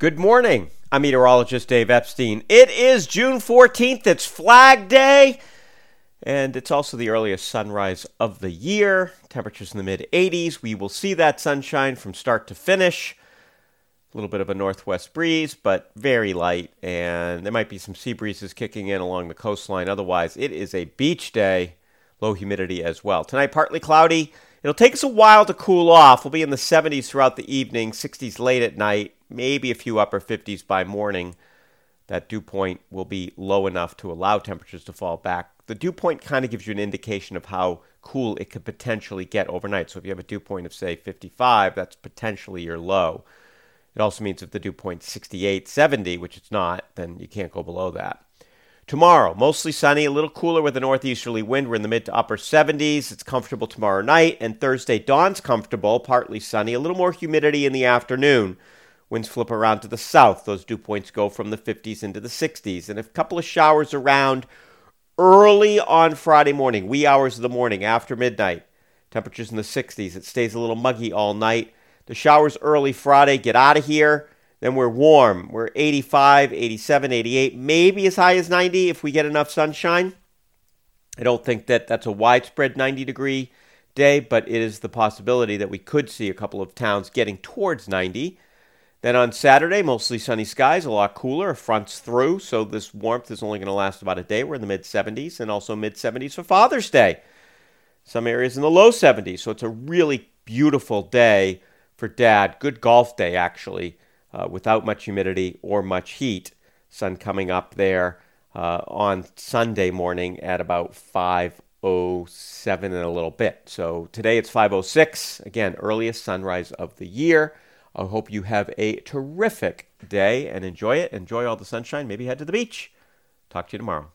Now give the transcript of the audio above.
Good morning. I'm meteorologist Dave Epstein. It is June 14th. It's Flag Day. And it's also the earliest sunrise of the year. Temperatures in the mid 80s. We will see that sunshine from start to finish. A little bit of a northwest breeze, but very light. And there might be some sea breezes kicking in along the coastline. Otherwise, it is a beach day. Low humidity as well. Tonight, partly cloudy. It'll take us a while to cool off. We'll be in the 70s throughout the evening, 60s late at night, maybe a few upper 50s by morning. That dew point will be low enough to allow temperatures to fall back. The dew point kind of gives you an indication of how cool it could potentially get overnight. So if you have a dew point of, say, 55, that's potentially your low. It also means if the dew point 68, 70, which it's not, then you can't go below that. Tomorrow, mostly sunny, a little cooler with a northeasterly wind. We're in the mid to upper 70s. It's comfortable tomorrow night. And Thursday, dawn's comfortable, partly sunny, a little more humidity in the afternoon. Winds flip around to the south. Those dew points go from the 50s into the 60s. And a couple of showers around early on Friday morning, wee hours of the morning after midnight. Temperatures in the 60s. It stays a little muggy all night. The showers early Friday. Get out of here. Then we're warm. We're 85, 87, 88, maybe as high as 90 if we get enough sunshine. I don't think that that's a widespread 90 degree day, but it is the possibility that we could see a couple of towns getting towards 90. Then on Saturday, mostly sunny skies, a lot cooler, fronts through, so this warmth is only going to last about a day. We're in the mid 70s and also mid 70s for Father's Day. Some areas in the low 70s, so it's a really beautiful day for dad. Good golf day, actually uh, without much humidity or much heat. Sun coming up there uh, on Sunday morning at about 5:07 and a little bit. So today it's 5:06. Again, earliest sunrise of the year. I hope you have a terrific day and enjoy it. Enjoy all the sunshine. Maybe head to the beach. Talk to you tomorrow.